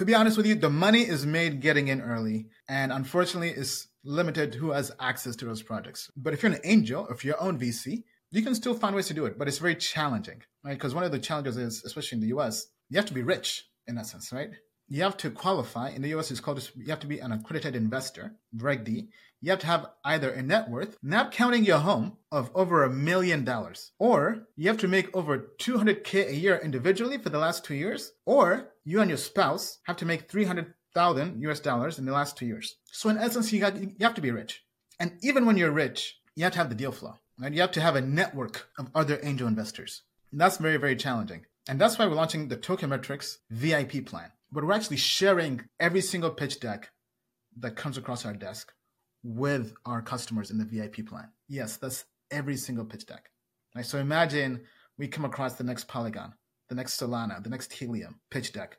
To be honest with you, the money is made getting in early, and unfortunately, is limited who has access to those projects. But if you're an angel, if you're your own VC, you can still find ways to do it, but it's very challenging, right? Because one of the challenges is, especially in the US, you have to be rich in essence, right? You have to qualify. In the US, it's called, you have to be an accredited investor, Reg D. You have to have either a net worth, not counting your home, of over a million dollars, or you have to make over 200K a year individually for the last two years, or you and your spouse have to make 300,000 US dollars in the last two years. So in essence, you, got, you have to be rich. And even when you're rich, you have to have the deal flow. Right? You have to have a network of other angel investors. And that's very, very challenging. And that's why we're launching the Token Metrics VIP plan. But we're actually sharing every single pitch deck that comes across our desk with our customers in the VIP plan. Yes, that's every single pitch deck. Right? So imagine we come across the next Polygon, the next Solana, the next Helium pitch deck.